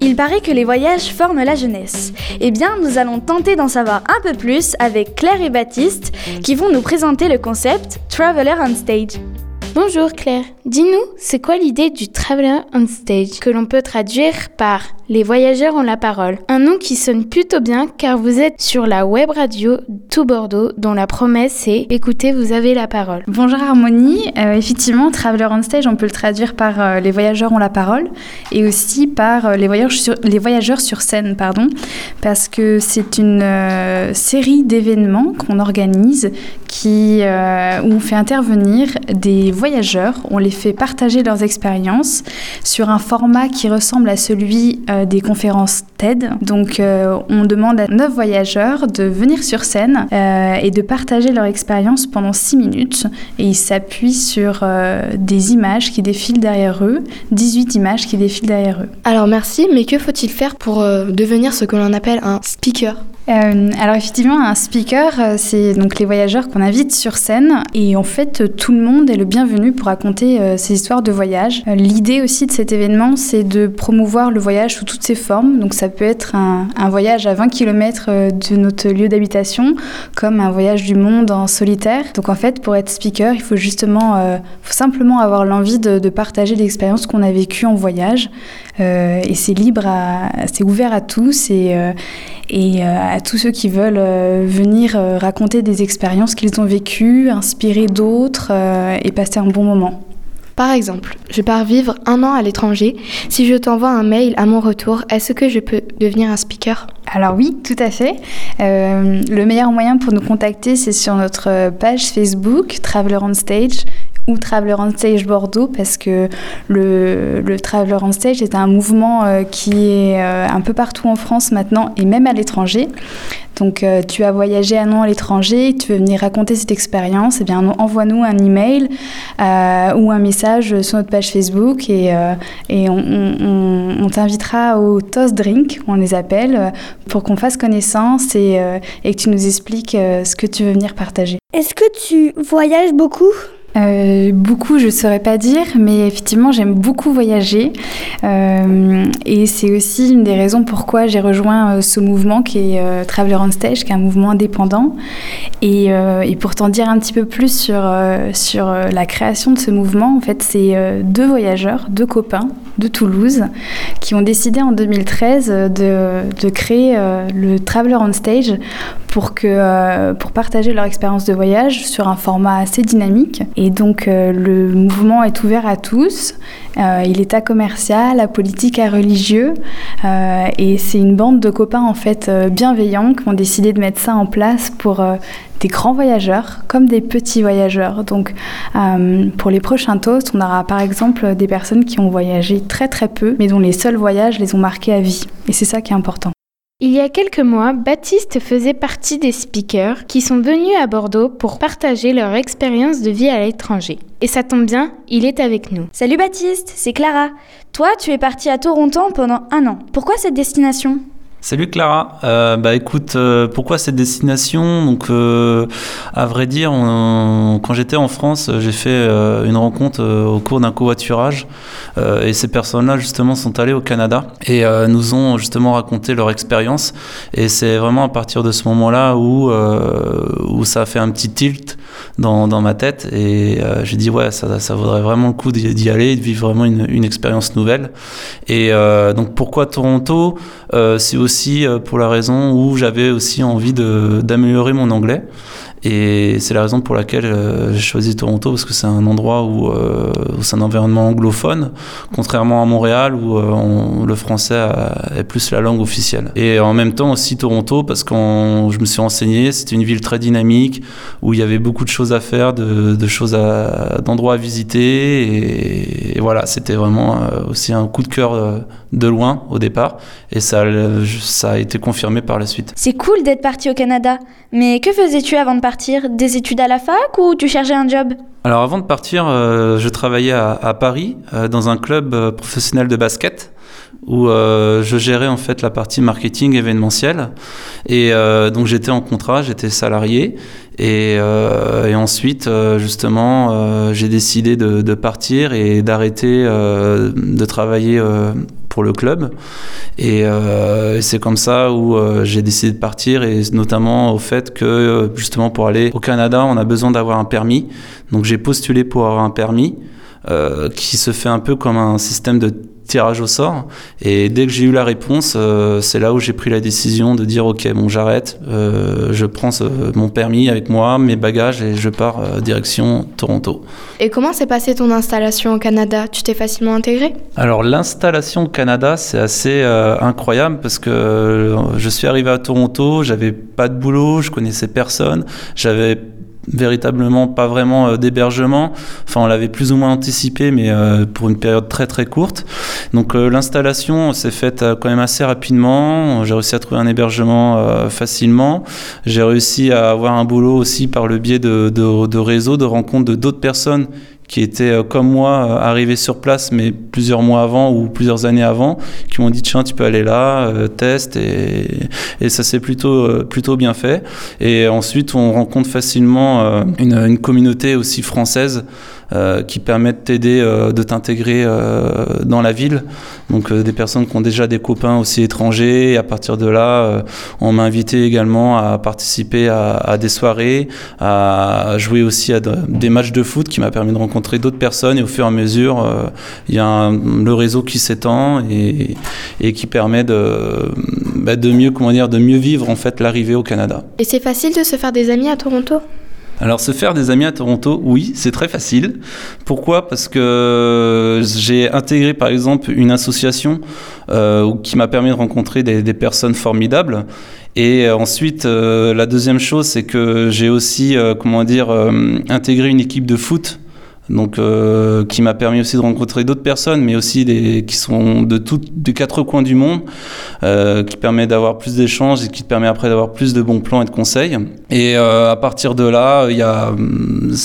Il paraît que les voyages forment la jeunesse. Eh bien, nous allons tenter d'en savoir un peu plus avec Claire et Baptiste qui vont nous présenter le concept Traveler on Stage. Bonjour Claire, dis-nous, c'est quoi l'idée du Traveler on Stage que l'on peut traduire par les voyageurs ont la parole. Un nom qui sonne plutôt bien car vous êtes sur la web radio Tout Bordeaux dont la promesse est écoutez, vous avez la parole. Bonjour Harmonie, euh, effectivement, Traveler on Stage, on peut le traduire par euh, les voyageurs ont la parole et aussi par euh, les, voyageurs sur, scène, pardon, parce que c'est une série d'événements qu'on organise qui, où on fait intervenir des voyageurs, on les fait partager leurs expériences sur un format qui ressemble à celui euh, des conférences TED. Donc euh, on demande à neuf voyageurs de venir sur scène euh, et de partager leur expérience pendant six minutes. Et ils s'appuient sur des images qui défilent derrière eux, 18 images qui défilent derrière eux. Alors merci, mais que faut-il faire pour devenir ce que l'on appelle un speaker? Alors effectivement, un speaker, c'est donc les voyageurs qu'on invite sur scène et en fait tout le monde est le bienvenu pour raconter ces histoires de voyage. L'idée aussi de cet événement, c'est de promouvoir le voyage sous toutes ses formes. Donc ça peut être un, voyage à 20 km euh, de notre lieu d'habitation, comme un voyage du monde en solitaire. Donc en fait, pour être speaker, il faut justement, euh, faut simplement avoir l'envie de, partager l'expérience qu'on a vécue en voyage. Euh, et c'est libre, c'est ouvert à tous et, et à tous ceux qui veulent venir raconter des expériences qu'ils ont vécues, inspirer d'autres et passer un bon moment. Par exemple, je pars vivre un an à l'étranger. Si je t'envoie un mail à mon retour, est-ce que je peux devenir un speaker? Alors oui, tout à fait. Euh, le meilleur moyen pour nous contacter, c'est sur notre page Facebook, Traveler on Stage ou Traveler on Stage Bordeaux parce que le, le Traveler on Stage est un mouvement euh, qui est euh, un peu partout en France maintenant et même à l'étranger. Donc euh, tu as voyagé un an à l'étranger, tu veux venir raconter cette expérience, eh bien envoie-nous un email ou un message sur notre page Facebook et, et on, on, t'invitera au Toast Drink, on les appelle, pour qu'on fasse connaissance et, et que tu nous expliques ce que tu veux venir partager. Est-ce que tu voyages beaucoup? Euh, beaucoup, je ne saurais pas dire, mais effectivement, j'aime beaucoup voyager. Euh, et c'est aussi une des raisons pourquoi j'ai rejoint euh, ce mouvement qui est Traveler on Stage, qui est un mouvement indépendant. Et, et pour t'en dire un petit peu plus sur, sur la création de ce mouvement, en fait, c'est deux voyageurs, deux copains de Toulouse, qui ont décidé en 2013 de, de créer le Traveler on Stage pour, que, pour partager leur expérience de voyage sur un format assez dynamique. Et donc euh, le mouvement est ouvert à tous. Euh, il est à commercial, à politique, à religieux. Euh, et c'est une bande de copains en fait bienveillants qui ont décidé de mettre ça en place pour des grands voyageurs comme des petits voyageurs. Donc pour les prochains toasts, on aura par exemple des personnes qui ont voyagé très très peu, mais dont les seuls voyages les ont marqués à vie. Et c'est ça qui est important. Il y a quelques mois, Baptiste faisait partie des speakers qui sont venus à Bordeaux pour partager leur expérience de vie à l'étranger. Et ça tombe bien, il est avec nous. Salut Baptiste, c'est Clara. Toi, tu es parti à Toronto pendant un an. Pourquoi cette destination? Salut Clara. Euh, bah écoute, euh, pourquoi cette destination? Donc, euh, à vrai dire, quand j'étais en France, j'ai fait une rencontre au cours d'un covoiturage, et ces personnes-là justement sont allées au Canada et nous ont justement raconté leur expérience. Et c'est vraiment à partir de ce moment-là où où ça a fait un petit tilt dans, ma tête, et j'ai dit ouais, ça, vaudrait vraiment le coup d'y aller, de vivre vraiment une, expérience nouvelle. Et donc pourquoi Toronto? C'est aussi aussi euh, pour la raison où j'avais aussi envie d'améliorer mon anglais. Et c'est la raison pour laquelle euh, j'ai choisi Toronto, parce que c'est un endroit où, euh, c'est un environnement anglophone, contrairement à Montréal où euh, le français est plus la langue officielle. Et en même temps aussi Toronto, parce que je me suis renseigné, c'était une ville très dynamique, où il y avait beaucoup de choses à faire, de, choses d'endroits à, visiter. Et, voilà, c'était vraiment aussi un coup de cœur de loin au départ. Et ça, ça a été confirmé par la suite. C'est cool d'être parti au Canada, mais que faisais-tu avant de partir Des études à la fac ou tu cherchais un job Alors avant de partir, euh, je travaillais à, Paris euh, dans un club euh, professionnel de basket où je gérais en fait la partie marketing événementiel et donc j'étais en contrat, j'étais salarié. Et, ensuite justement j'ai décidé de, de, partir et d'arrêter de travailler le club. Et c'est comme ça où j'ai décidé de partir, et notamment au fait que justement pour aller au Canada, on a besoin d'avoir un permis. Donc j'ai postulé pour avoir un permis. qui se fait un peu comme un système de tirage au sort. Et dès que j'ai eu la réponse, euh, c'est là où j'ai pris la décision de dire ok, bon, j'arrête, euh, je prends mon permis avec moi, mes bagages et je pars euh, direction Toronto. Et comment s'est passée ton installation au Canada? Tu t'es facilement intégré? Alors l'installation au Canada, c'est assez incroyable parce que je suis arrivé à Toronto, j'avais pas de boulot, je connaissais personne, j'avais véritablement pas vraiment euh, d'hébergement. Enfin, on l'avait plus ou moins anticipé, mais euh, pour une période très très courte. Donc euh, l'installation s'est faite quand même assez rapidement. J'ai réussi à trouver un hébergement facilement. J'ai réussi à avoir un boulot aussi par le biais de, réseaux, de rencontres de d'autres personnes qui étaient euh, comme moi euh, arrivés sur place mais plusieurs mois avant ou plusieurs années avant qui m'ont dit tiens tu peux aller là euh, teste et, et ça s'est plutôt plutôt bien fait. Et ensuite on rencontre facilement une, une communauté aussi française euh, qui permettent t'aider, euh, de t'intégrer euh, dans la ville. Donc des personnes qui ont déjà des copains aussi étrangers. Et à partir de là, on m'a invité également à participer à, des soirées, à jouer aussi à des matchs de foot qui m'a permis de rencontrer d'autres personnes. Et au fur et à mesure, il y a le réseau qui s'étend et, et, qui permet de, bah, de mieux, comment dire, de mieux vivre en fait l'arrivée au Canada. Et c'est facile de se faire des amis à Toronto? Alors se faire des amis à Toronto, oui, c'est très facile. Pourquoi? Parce que j'ai intégré par exemple une association euh, qui m'a permis de rencontrer des, personnes formidables. Et ensuite, euh, la deuxième chose, c'est que j'ai aussi, euh, comment dire, euh, intégré une équipe de foot donc euh, qui m'a permis aussi de rencontrer d'autres personnes, mais aussi des qui sont de tous des quatre coins du monde, euh, qui permet d'avoir plus d'échanges et qui te permet après d'avoir plus de bons plans et de conseils. Et euh, à partir de là, il y a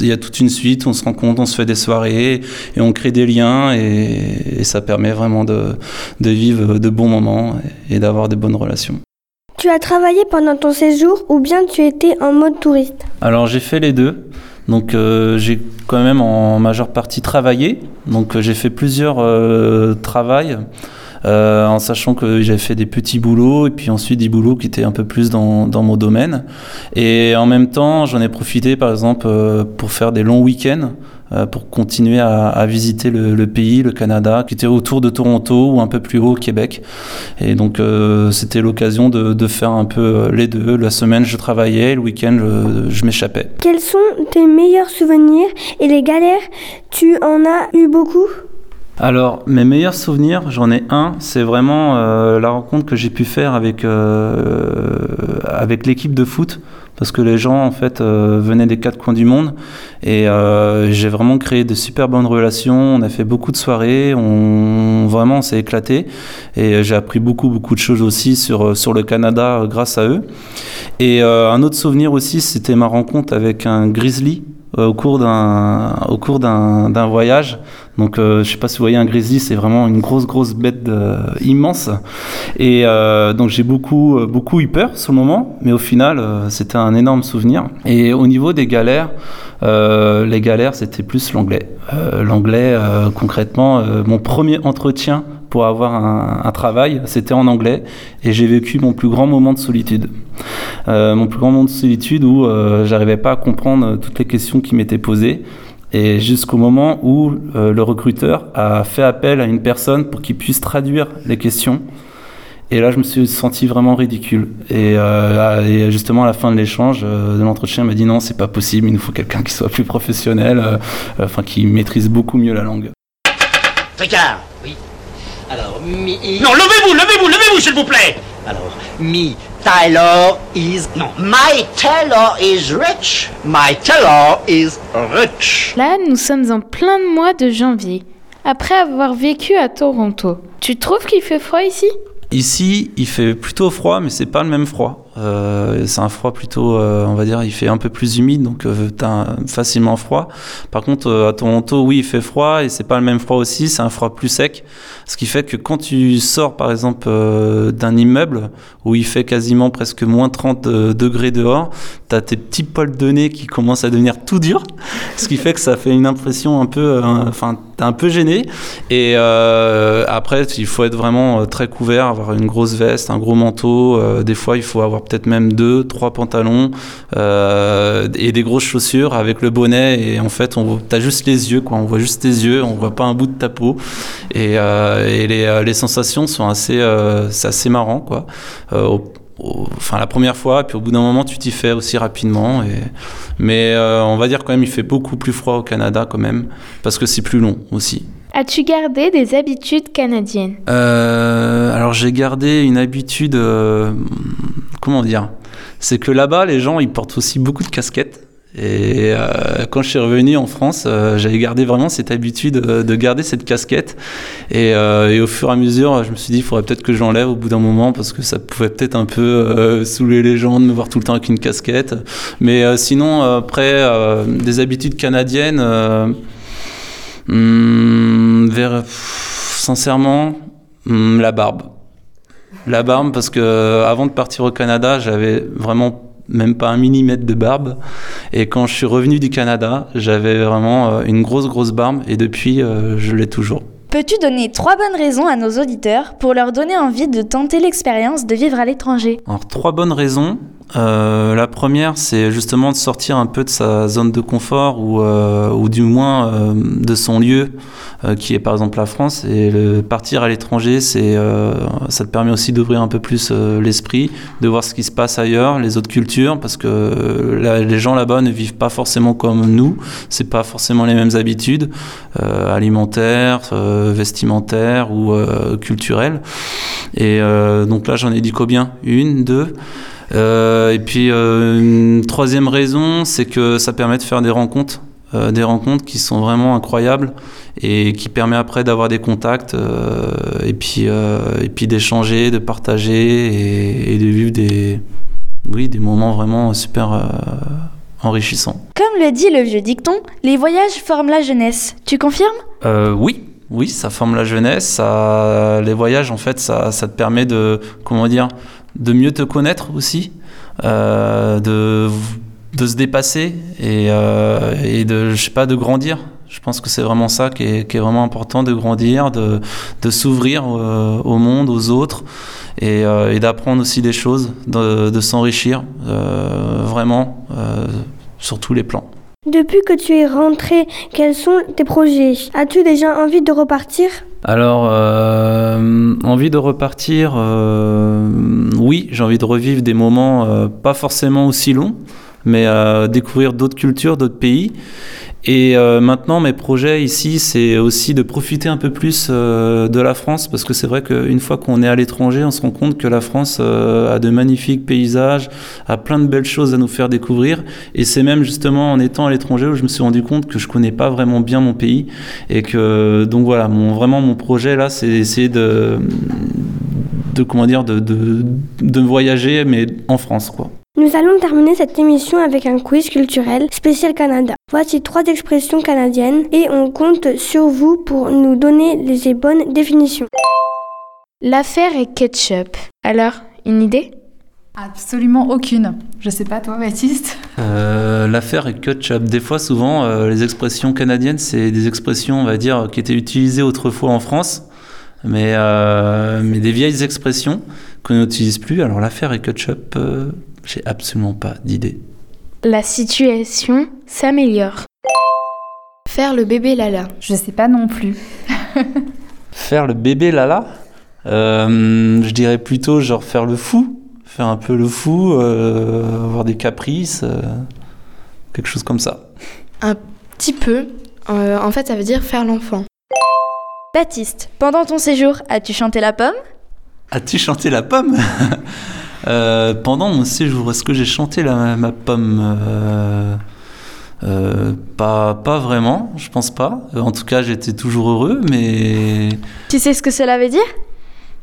il y a toute une suite, on se rencontre, on se fait des soirées et on crée des liens et, et ça permet vraiment de, de vivre de bons moments et, et d'avoir des bonnes relations. Tu as travaillé pendant ton séjour ou bien tu étais en mode touriste? Alors j'ai fait les deux. Donc euh, j'ai quand même en majeure partie travaillé. Donc euh, j'ai fait plusieurs euh, travails. Euh, en sachant que j'avais fait des petits boulots et puis ensuite des boulots qui étaient un peu plus dans, mon domaine. Et en même temps, j'en ai profité par exemple euh, pour faire des longs week-ends pour continuer à, à visiter le, le, pays, le Canada, qui était autour de Toronto ou un peu plus haut au Québec. Et donc euh, c'était l'occasion de, de, faire un peu les deux. La semaine, je travaillais, le week-end, je, je m'échappais. Quels sont tes meilleurs souvenirs et les galères? Tu en as eu beaucoup? Alors, mes meilleurs souvenirs, j'en ai un, c'est vraiment euh, la rencontre que j'ai pu faire avec, euh, avec l'équipe de foot, parce que les gens, en fait, euh, venaient des quatre coins du monde, et euh, j'ai vraiment créé de super bonnes relations, on a fait beaucoup de soirées, on, vraiment, s'est éclaté, et j'ai appris beaucoup, beaucoup de choses aussi sur, sur le Canada grâce à eux. Et un autre souvenir aussi, c'était ma rencontre avec un grizzly, au cours d'un au cours d'un voyage. Donc euh, je sais pas si vous voyez un grizzly, c'est vraiment une grosse grosse bête euh, immense. Et euh, donc j'ai beaucoup beaucoup eu peur sur le moment, mais au final c'était un énorme souvenir. Et au niveau des galères, les galères c'était plus l'anglais. l'anglais concrètement, mon premier entretien pour avoir un, un travail, c'était en anglais, et j'ai vécu mon plus grand moment de solitude. Euh, mon plus grand moment de solitude où euh, j'arrivais pas à comprendre toutes les questions qui m'étaient posées. Et jusqu'au moment où euh, le recruteur a fait appel à une personne pour qu'il puisse traduire les questions. Et là, je me suis senti vraiment ridicule. Et, euh, et justement, à la fin de l'échange, euh, de l'entretien, m'a dit non, c'est pas possible, il nous faut quelqu'un qui soit plus professionnel, euh, enfin qui maîtrise beaucoup mieux la langue. Tricard Oui. Alors, mi. Non, levez-vous, levez-vous, levez-vous, s'il vous plaît Alors, mi. Taylor is. Non, my Taylor is rich. My Taylor is rich. Là, nous sommes en plein mois de janvier, après avoir vécu à Toronto. Tu trouves qu'il fait froid ici? Ici, il fait plutôt froid, mais c'est pas le même froid. C'est un froid plutôt, on va dire, il fait un peu plus humide, donc tu as facilement froid. Par contre, à Toronto, oui, il fait froid et c'est pas le même froid aussi, c'est un froid plus sec. Ce qui fait que quand tu sors, par exemple, d'un immeuble où il fait quasiment presque moins 30 degrés dehors, tu as tes petits poils de nez qui commencent à devenir tout durs, ce qui fait que ça fait une impression un peu, enfin, t'es un peu gêné. Et après, il faut être vraiment très couvert, avoir une grosse veste, un gros manteau. Euh, des fois, il faut avoir peut-être même deux, trois pantalons euh, et des grosses chaussures avec le bonnet. Et en fait, on t'as juste les yeux, quoi. On voit juste tes yeux, on voit pas un bout de ta peau. Et, euh, et les, les, sensations sont assez, c'est assez marrant, quoi. Enfin la première fois, puis au bout d'un moment tu t'y fais aussi rapidement. Et... Mais on va dire quand même il fait beaucoup plus froid au Canada quand même, parce que c'est plus long aussi. As-tu gardé des habitudes canadiennes? Euh, Alors j'ai gardé une habitude, euh, comment dire? C'est que là-bas, les gens, ils portent aussi beaucoup de casquettes. Et euh, quand je suis revenu en France, j'avais gardé vraiment cette habitude de garder cette casquette. Et, au fur et à mesure, je me suis dit, il faudrait peut-être que je l'enlève au bout d'un moment parce que ça pouvait peut-être un peu saouler les gens de me voir tout le temps avec une casquette. Mais sinon, après, des habitudes canadiennes vers, sincèrement, hum, la barbe. La barbe, parce que euh, avant de partir au Canada, j'avais vraiment même pas un millimètre de barbe. Et quand je suis revenu du Canada, j'avais vraiment euh, une grosse, grosse barbe. Et depuis, euh, je l'ai toujours. Peux-tu donner trois bonnes raisons à nos auditeurs pour leur donner envie de tenter l'expérience de vivre à l'étranger? Alors, trois bonnes raisons. Euh, la première, c'est justement de sortir un peu de sa zone de confort ou, euh, ou du moins euh, de son lieu, qui est par exemple la France. Et partir à l'étranger, c'est, ça te permet aussi d'ouvrir un peu plus l'esprit, de voir ce qui se passe ailleurs, les autres cultures, parce que les gens là-bas ne vivent pas forcément comme nous. C'est pas forcément les mêmes habitudes alimentaires, vestimentaires ou culturelles. Et donc là, j'en ai dit combien? Une, deux. Euh, et puis, euh, une troisième raison, c'est que ça permet de faire des rencontres. Euh, des rencontres qui sont vraiment incroyables et qui permet après d'avoir des contacts et puis et puis d'échanger, de partager et, de vivre des oui des moments vraiment super enrichissants. Comme le dit le vieux dicton, les voyages forment la jeunesse. Tu confirmes? Oui, oui, ça forme la jeunesse. Ça, les voyages, en fait, ça, ça te permet de, comment dire, de mieux te connaître aussi, euh, de, de, se dépasser et, euh, et, de, je sais pas, de grandir. Je pense que c'est vraiment ça qui est, qui est, vraiment important, de grandir, de, de s'ouvrir euh, au monde, aux autres et, et d'apprendre aussi des choses, de, de s'enrichir vraiment sur tous les plans. Depuis que tu es rentré, quels sont tes projets? As-tu déjà envie de repartir? Alors, euh, envie de repartir, euh, oui, j'ai envie de revivre des moments euh, pas forcément aussi longs, mais découvrir d'autres cultures, d'autres pays. Et euh, maintenant, mes projets ici, c'est aussi de profiter un peu plus euh, de la France, parce que c'est vrai qu'une fois qu'on est à l'étranger, on se rend compte que la France euh, a de magnifiques paysages, a plein de belles choses à nous faire découvrir. Et c'est même justement en étant à l'étranger où je me suis rendu compte que je connais pas vraiment bien mon pays, et que donc voilà, mon, vraiment mon projet là, c'est d'essayer de, de comment dire, de, de, de voyager, mais en France, quoi. Nous allons terminer cette émission avec un quiz culturel spécial Canada. Voici trois expressions canadiennes et on compte sur vous pour nous donner les bonnes définitions. L'affaire est ketchup. Alors, une idée? Absolument aucune. Je sais pas toi, Baptiste? Euh, l'affaire est ketchup. Des fois, souvent, euh, les expressions canadiennes, c'est des expressions, on va dire, qui étaient utilisées autrefois en France, mais, euh, mais des vieilles expressions qu'on n'utilise plus. Alors l'affaire est ketchup. J'ai absolument pas d'idée. La situation s'améliore. Faire le bébé Lala. Je sais pas non plus. faire le bébé Lala euh, Je dirais plutôt genre faire le fou. Faire un peu le fou, euh, avoir des caprices, euh, quelque chose comme ça. Un petit peu. en fait, ça veut dire faire l'enfant. Baptiste, pendant ton séjour, as-tu chanté la pomme? As-tu chanté la pomme? Euh, pendant mon séjour, est-ce que j'ai chanté la, ma pomme? Euh, euh, pas, pas vraiment, je pense pas. En tout cas, j'étais toujours heureux, mais. Tu sais ce que cela veut dire?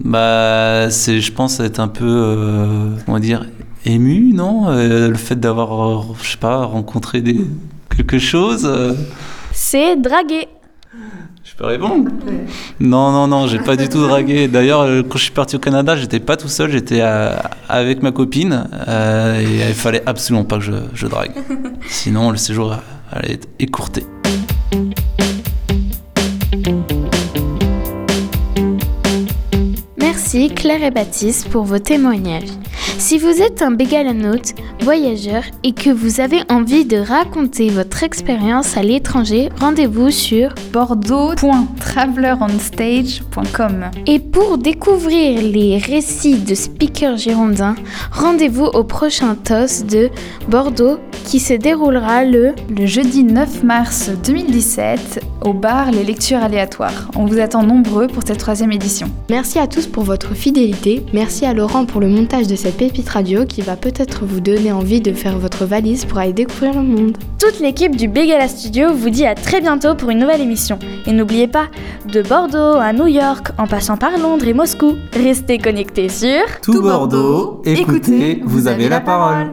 Bah, c'est, je pense, être un peu, comment dire, ému, non? Le fait d'avoir, je sais pas, rencontré des... quelque chose C'est draguer. Je peux répondre Non, non, non, j'ai pas du tout dragué. D'ailleurs, quand je suis parti au Canada, j'étais pas tout seul, j'étais avec ma copine et il fallait absolument pas que je, je drague. Sinon, le séjour allait être écourté. Merci Claire et Baptiste pour vos témoignages. Si vous êtes un bégalanote, voyageur et que vous avez envie de raconter votre expérience à l'étranger, rendez-vous sur bordeaux.traveleronstage.com. Et pour découvrir les récits de speakers girondins, rendez-vous au prochain TOS de Bordeaux qui se déroulera le, le jeudi 9 mars 2017 au bar Les Lectures Aléatoires. On vous attend nombreux pour cette troisième édition. Merci à tous pour votre fidélité. Merci à Laurent pour le montage de cette pépite radio qui va peut-être vous donner envie de faire votre valise pour aller découvrir le monde. Toute l'équipe du Begala Studio vous dit à très bientôt pour une nouvelle émission. Et n'oubliez pas, de Bordeaux à New York, en passant par Londres et Moscou, restez connectés sur Tout Bordeaux, écoutez, vous avez la parole.